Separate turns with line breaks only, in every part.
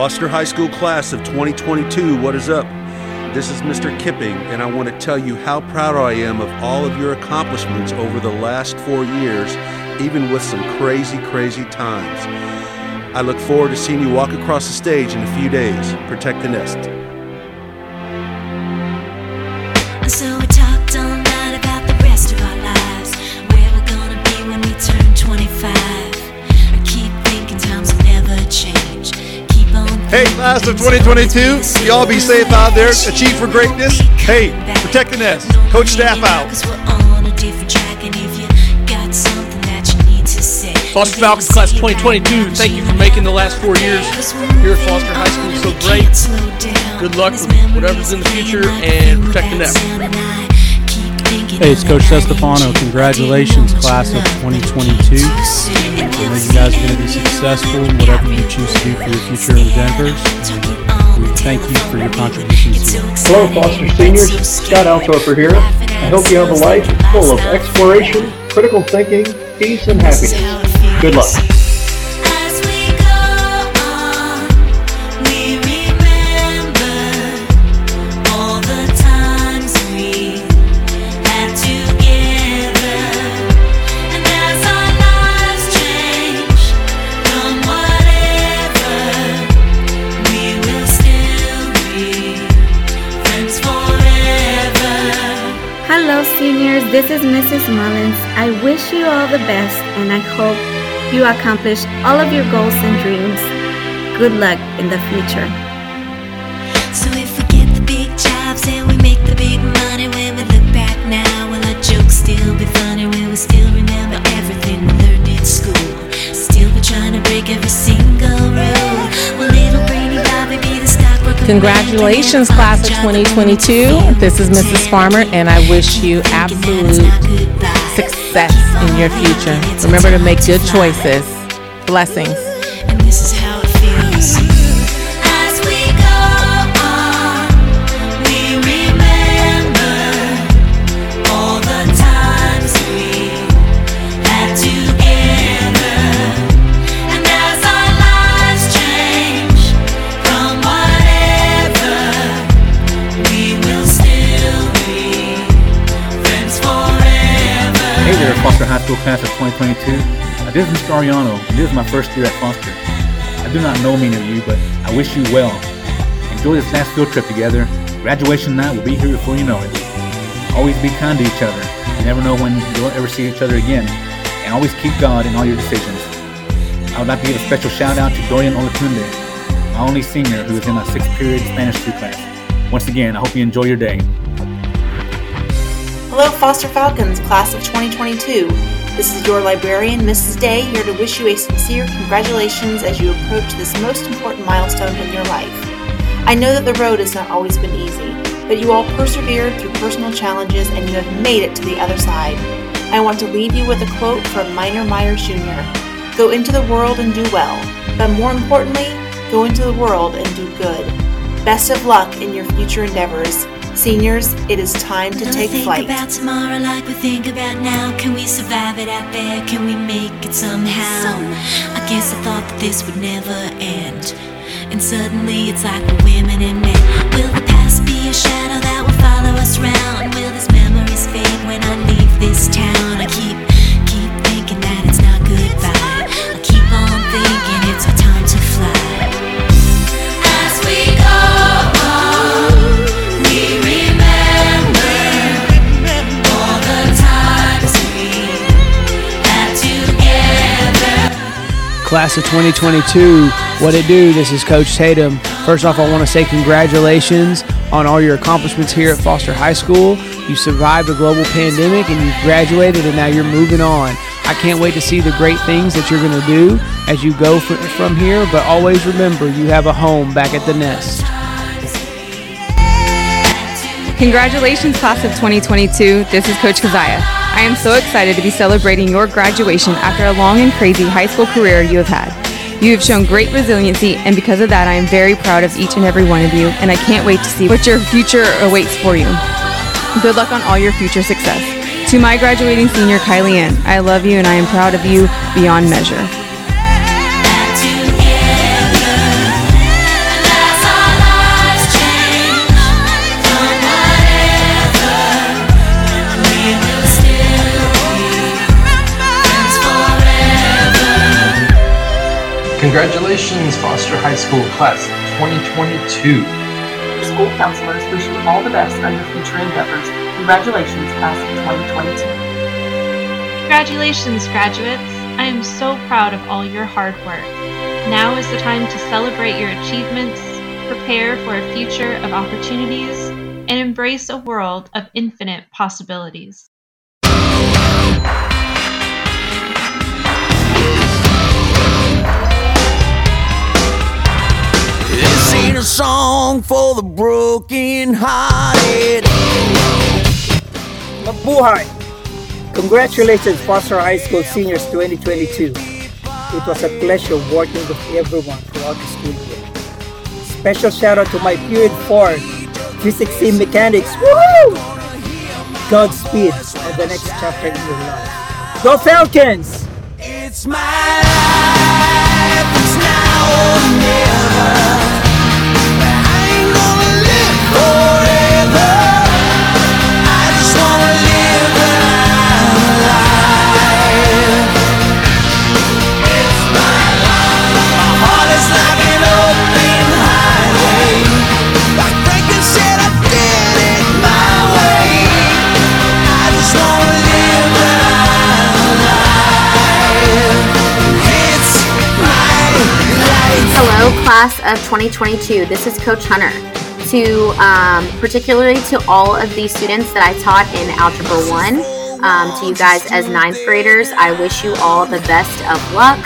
Foster High School class of 2022, what is up? This is Mr. Kipping, and I want to tell you how proud I am of all of your accomplishments over the last four years, even with some crazy, crazy times. I look forward to seeing you walk across the stage in a few days. Protect the nest.
Hey, class of 2022, y'all be safe out there. Achieve for greatness. Hey, protect the nest. Coach staff out.
Cause we're on a different track, and if you got something that you need to say,
Foster Falcons class 2022, thank you for making the last four years here at Foster High School so great. Good luck with whatever's in the future and protect the nest.
Hey, it's Coach Stefano. Congratulations, class of 2022. I know you guys are going to be successful in whatever you choose to do for your future endeavors. We thank you for your contributions here.
Hello, Foster Seniors. Scott Altorfer here. I hope you have a life full of exploration, critical thinking, peace, and happiness. Good luck.
Seniors. This is Mrs. Mullins. I wish you all the best and I hope you accomplish all of your goals and dreams. Good luck in the future.
So if we get the big jobs and we make the big money when we look back now, will our jokes still be funny? Will we still remember everything we learned in school? Still be trying to break every single rule? Will little brainy Bobby be the?
Congratulations, class of 2022. This is Mrs. Farmer, and I wish you absolute success in your future. Remember to make good choices. Blessings.
Foster High School class of 2022. Uh, this is Mr. Ariano, and this is my first year at Foster. I do not know many of you, but I wish you well. Enjoy this last field trip together. Graduation night will be here before you know it. Always be kind to each other. You never know when you'll ever see each other again. And always keep God in all your decisions. I would like to give a special shout out to Dorian Olatunde, my only senior who is in my sixth period Spanish 2 class. Once again, I hope you enjoy your day.
Hello, Foster Falcons, class of 2022. This is your librarian, Mrs. Day, here to wish you a sincere congratulations as you approach this most important milestone in your life. I know that the road has not always been easy, but you all persevered through personal challenges and you have made it to the other side. I want to leave you with a quote from Minor Myers Jr. Go into the world and do well, but more importantly, go into the world and do good. Best of luck in your future endeavors. Seniors, it is time to take
think
flight.
about tomorrow like we think about now. Can we survive it out there? Can we make it somehow? I guess I thought that this would never end. And suddenly it's like we're women and men. Will the past be a shadow that will follow us round? Will these memories fade when I leave this town? I keep, keep thinking that it's not goodbye. I keep on thinking it's our time to fly.
Class of 2022, what it do? This is Coach Tatum. First off, I want to say congratulations on all your accomplishments here at Foster High School. You survived a global pandemic and you graduated, and now you're moving on. I can't wait to see the great things that you're going to do as you go fr- from here, but always remember you have a home back at the nest.
Congratulations, class of 2022. This is Coach Kazaya. I am so excited to be celebrating your graduation after a long and crazy high school career you have had. You have shown great resiliency, and because of that, I am very proud of each and every one of you, and I can't wait to see what your future awaits for you. Good luck on all your future success. To my graduating senior, Kylie Ann, I love you and I am proud of you beyond measure.
Congratulations, Foster High School Class of 2022.
School counselors wish you all the best on your future endeavors. Congratulations, Class of 2022.
Congratulations, graduates. I am so proud of all your hard work. Now is the time to celebrate your achievements, prepare for a future of opportunities, and embrace a world of infinite possibilities.
Song for the broken hearted.
Mabuhay! Congratulations, Foster High School Seniors 2022. It was a pleasure working with everyone throughout the school year. Special shout out to my period 4 Physics Sim Mechanics. Woo! Godspeed on the next chapter in your life. Go Falcons!
It's my life, it's now or never.
Of 2022. This is Coach Hunter. To um, particularly to all of the students that I taught in Algebra 1, um, to you guys as ninth graders, I wish you all the best of luck.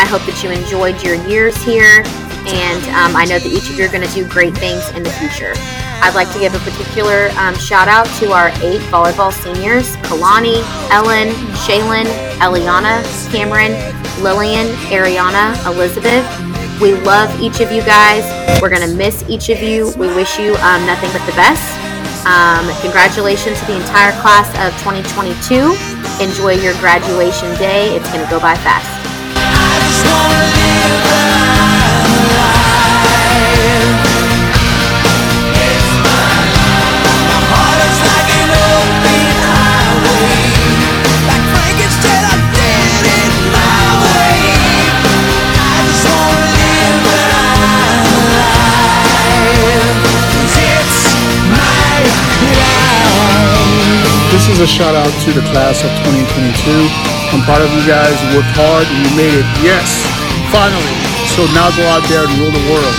I hope that you enjoyed your years here, and um, I know that each of you are going to do great things in the future. I'd like to give a particular um, shout out to our eight volleyball seniors Kalani, Ellen, Shaylin, Eliana, Cameron, Lillian, Ariana, Elizabeth. We love each of you guys. We're going to miss each of you. We wish you um, nothing but the best. Um, congratulations to the entire class of 2022. Enjoy your graduation day. It's going to go by fast.
Is a shout out to the class of 2022. I'm proud of you guys. You worked hard and you made it. Yes, finally. So now go out there and rule the world.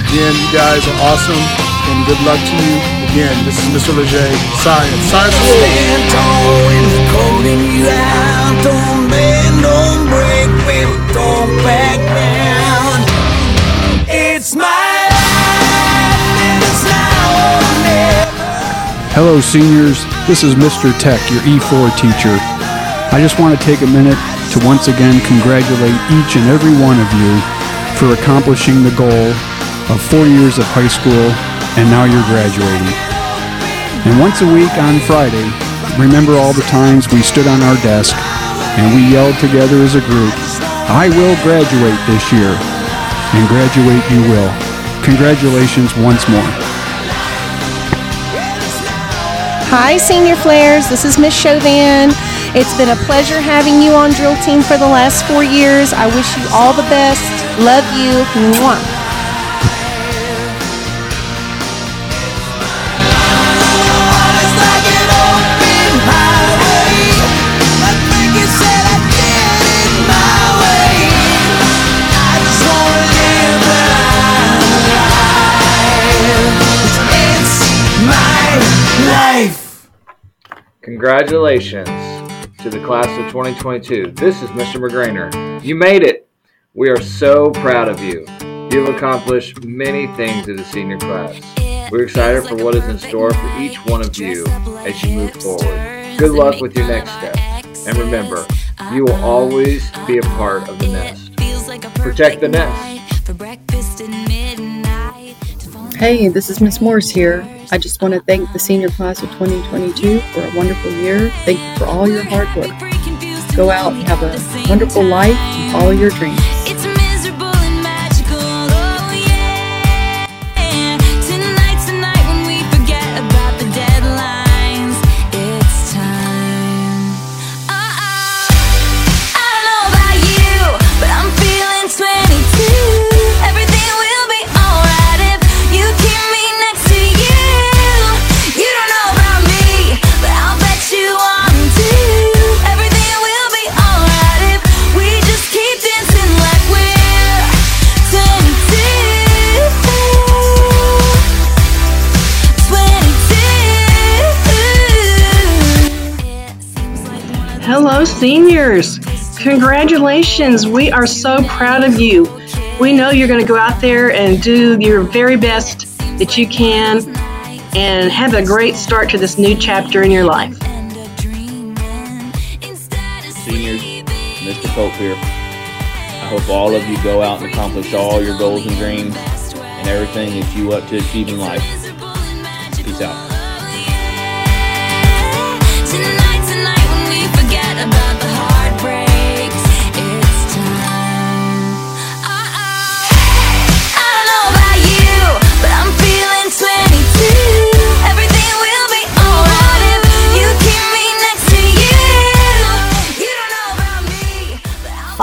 Again, you guys are awesome and good luck to you. Again, this is Mr. Leger. Science. Science
Hello, seniors. This is Mr. Tech, your E4 teacher. I just want to take a minute to once again congratulate each and every one of you for accomplishing the goal of four years of high school and now you're graduating. And once a week on Friday, remember all the times we stood on our desk and we yelled together as a group, I will graduate this year. And graduate you will. Congratulations once more.
Hi, Senior Flares. This is Miss Chauvin. It's been a pleasure having you on drill team for the last four years. I wish you all the best. Love you. Mwah.
Congratulations to the class of 2022. This is Mr. McGrainer. You made it. We are so proud of you. You have accomplished many things as a senior class. We're excited for what is in store for each one of you as you move forward. Good luck with your next step. And remember, you will always be a part of the nest. Protect the nest.
Hey, this is Miss Morris here. I just want to thank the senior class of 2022 for a wonderful year. Thank you for all your hard work. Go out and have a wonderful life and follow your dreams.
Congratulations. We are so proud of you. We know you're going to go out there and do your very best that you can and have a great start to this new chapter in your life.
Seniors, Mr. Pope here. I hope all of you go out and accomplish all your goals and dreams and everything that you want to achieve in life. Peace out.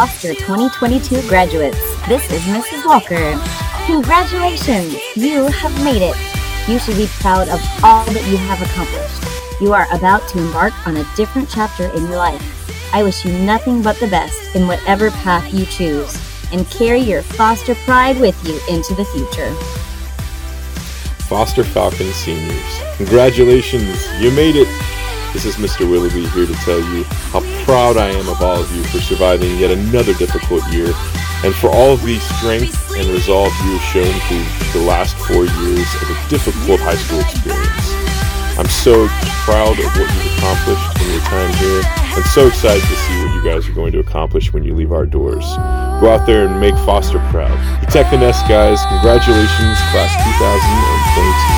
Foster 2022 graduates. This is Mrs. Walker. Congratulations! You have made it. You should be proud of all that you have accomplished. You are about to embark on a different chapter in your life. I wish you nothing but the best in whatever path you choose, and carry your Foster pride with you into the future.
Foster Falcon seniors, congratulations! You made it! This is Mr. Willoughby here to tell you how proud I am of all of you for surviving yet another difficult year and for all of the strength and resolve you have shown through the last four years of a difficult high school experience. I'm so proud of what you've accomplished in your time here and so excited to see what you guys are going to accomplish when you leave our doors. Go out there and make Foster proud. Protect the nest, guys. Congratulations, class 2022.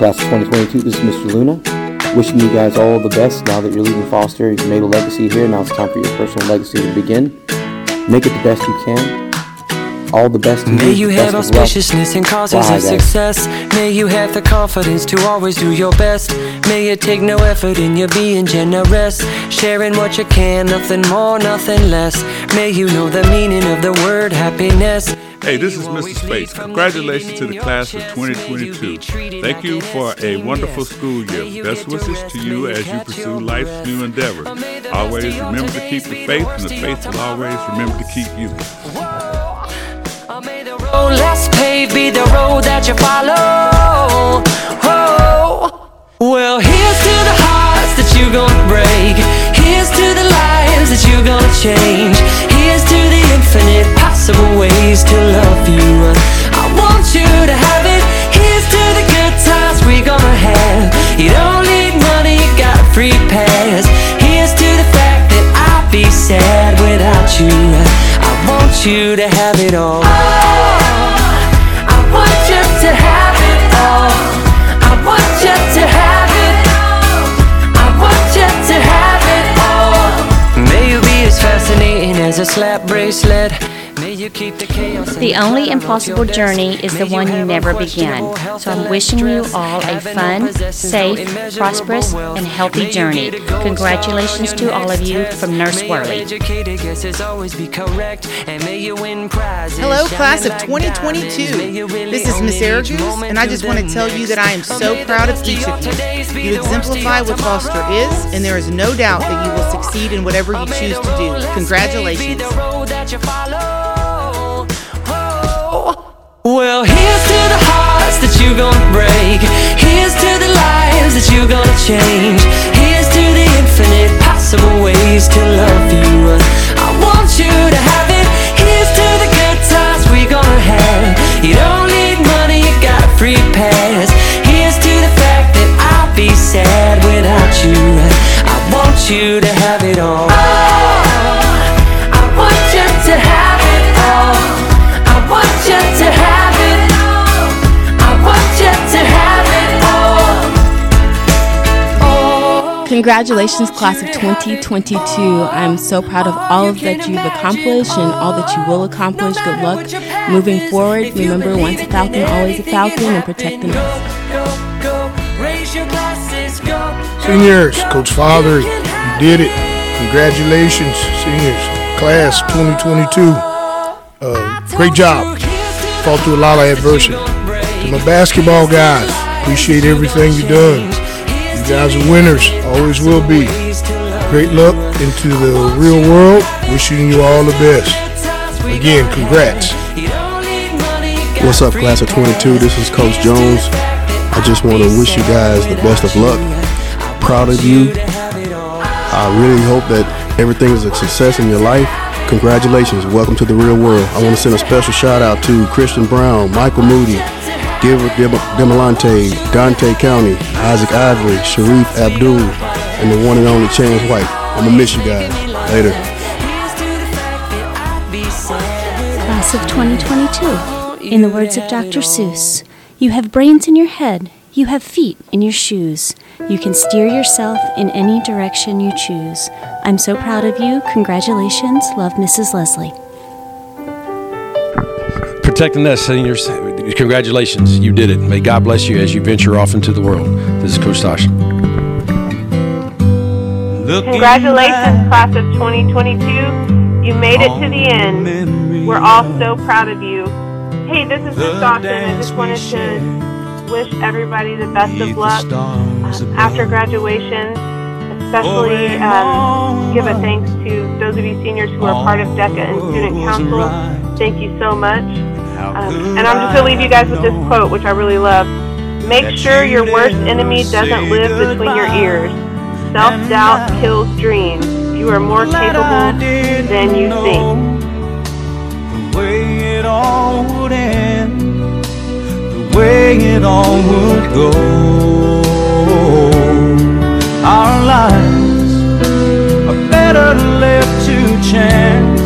Class of 2022. This is Mr. Luna. Wishing you guys all the best now that you're leaving Foster. You've made a legacy here. Now it's time for your personal legacy to begin. Make it the best you can. All the best to
May
you.
you have auspiciousness and causes
Bye,
of success. May you have the confidence to always do your best. May it take no effort in your being generous. Sharing what you can, nothing more, nothing less. May you know the meaning of the word happiness.
Hey, this is Mr. Space. Congratulations to the class of 2022. Thank you for a wonderful school year. Best wishes to you as you pursue life's new endeavors. Always remember to keep the faith, and the faith will always remember to keep you.
Road less paved be the road that you follow. Oh. Well, here's to the hearts that you're gonna break. Here's to the lives that you're gonna change. Here's to the infinite possible ways to love you. I want you to have it. Here's to the good times we're gonna have. You don't need money, you got a free pass. Here's to the fact that I'll be sad without you. I want you to have it all. Oh, I want you to have it all. I want you to have it. All. I want you to have it all. May you be as fascinating as a slap bracelet. The
only impossible journey is the one you never begin. So I'm wishing you all a fun, safe, prosperous, and healthy journey. Congratulations to all of you from Nurse Worley.
Hello, class of 2022. This is Miss Aragoose, and I just want to tell you that I am so proud of each of you. You exemplify what Foster is, and there is no doubt that you will succeed in whatever you choose to do. Congratulations.
Well, here's to the hearts that you're gonna break. Here's to the lives that you're gonna change. Here's to the infinite possible ways to love you. I want you to have it. Here's to the good times we're gonna have. You don't need money, you got a free pass. Here's to the fact that I'll be sad without you. I want you to
Congratulations, class of 2022. I'm so proud of all that you've accomplished and all that you will accomplish. Good luck moving forward. Remember, once a falcon, always a falcon, and protect the nest.
Seniors, Coach Father, you did it. Congratulations, seniors. Class 2022. Uh, great job. Fought through a lot of adversity. To my basketball guys, appreciate everything you've done. Guys are winners, always will be. Great luck into the real world. Wishing you all the best. Again, congrats.
What's up, class of 22? This is Coach Jones. I just want to wish you guys the best of luck. Proud of you. I really hope that everything is a success in your life. Congratulations. Welcome to the real world. I want to send a special shout out to Christian Brown, Michael Moody, Demolante, Dante County, Isaac Ivory, Sharif Abdul, and the one and only Chance White. I'm going to miss you guys. Later.
Class of 2022. In the words of Dr. Seuss, you have brains in your head, you have feet in your shoes. You can steer yourself in any direction you choose. I'm so proud of you. Congratulations. Love, Mrs. Leslie.
Protecting us nest, seniors. Congratulations. You did it. May God bless you as you venture off into the world. This is Coach Tosh.
Congratulations, class of 2022. You made it to the end. We're all so proud of you. Hey, this is Miss Dawson. I just wanted to wish everybody the best of luck um, after graduation. Especially um, give a thanks to those of you seniors who are part of DECA and Student Council. Thank you so much. Um, and I'm just going to leave you guys with this quote, which I really love. Make sure your worst enemy doesn't live between your ears. Self doubt kills dreams. You are more capable than you think.
The way it all would end, the way it all would go. Our lives are better left to chance.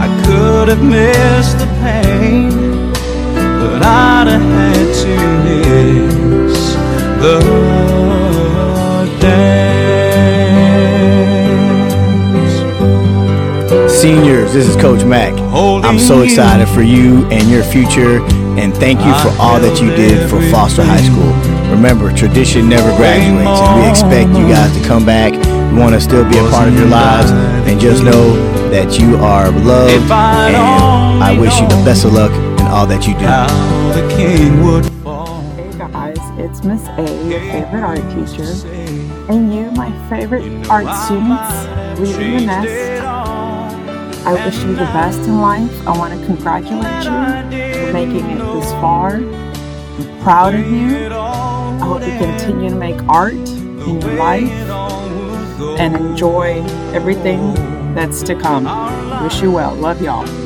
I could have missed the
Seniors, this is Coach Mack. I'm so excited for you and your future, and thank you for all that you did for Foster High School. Remember, tradition never graduates, and we expect you guys to come back. We want to still be a part of your lives, and just know that you are loved, and I wish you the best of luck in all that you do.
It's Miss A, your favorite art teacher, and you, my favorite art students, leaving the nest. I wish you the best in life. I want to congratulate you for making it this far. I'm proud of you. I hope you continue to make art in your life and enjoy everything that's to come. Wish you well. Love y'all.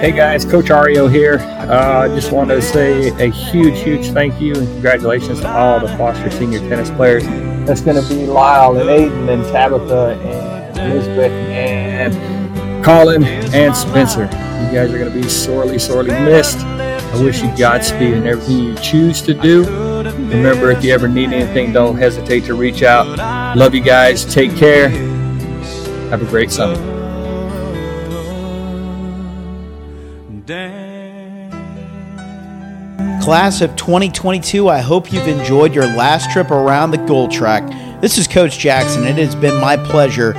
Hey guys, Coach Ario here. I uh, just wanted to say a huge, huge thank you and congratulations to all the Foster senior tennis players. That's going to be Lyle and Aiden and Tabitha and Elizabeth and Colin and Spencer. You guys are going to be sorely, sorely missed. I wish you Godspeed in everything you choose to do. Remember, if you ever need anything, don't hesitate to reach out. Love you guys. Take care. Have a great summer.
Class of 2022, I hope you've enjoyed your last trip around the goal track. This is Coach Jackson. It has been my pleasure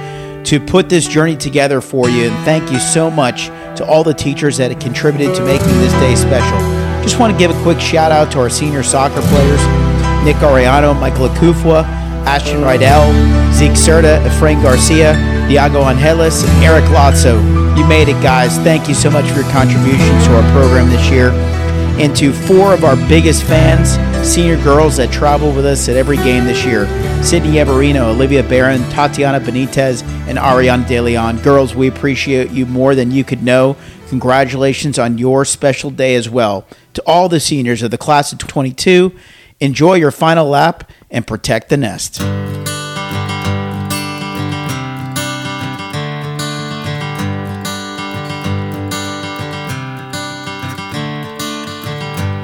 to put this journey together for you. And thank you so much to all the teachers that contributed to making this day special. Just want to give a quick shout out to our senior soccer players Nick Ariano, Michael Akufwa, Ashton Rydell, Zeke Serta, Efrain Garcia, Diago Angeles, and Eric Lotso. You made it, guys. Thank you so much for your contributions to our program this year. And to four of our biggest fans, senior girls that travel with us at every game this year Sydney Everino, Olivia Barron, Tatiana Benitez, and Ariana De Leon. Girls, we appreciate you more than you could know. Congratulations on your special day as well. To all the seniors of the class of 22, enjoy your final lap and protect the nest.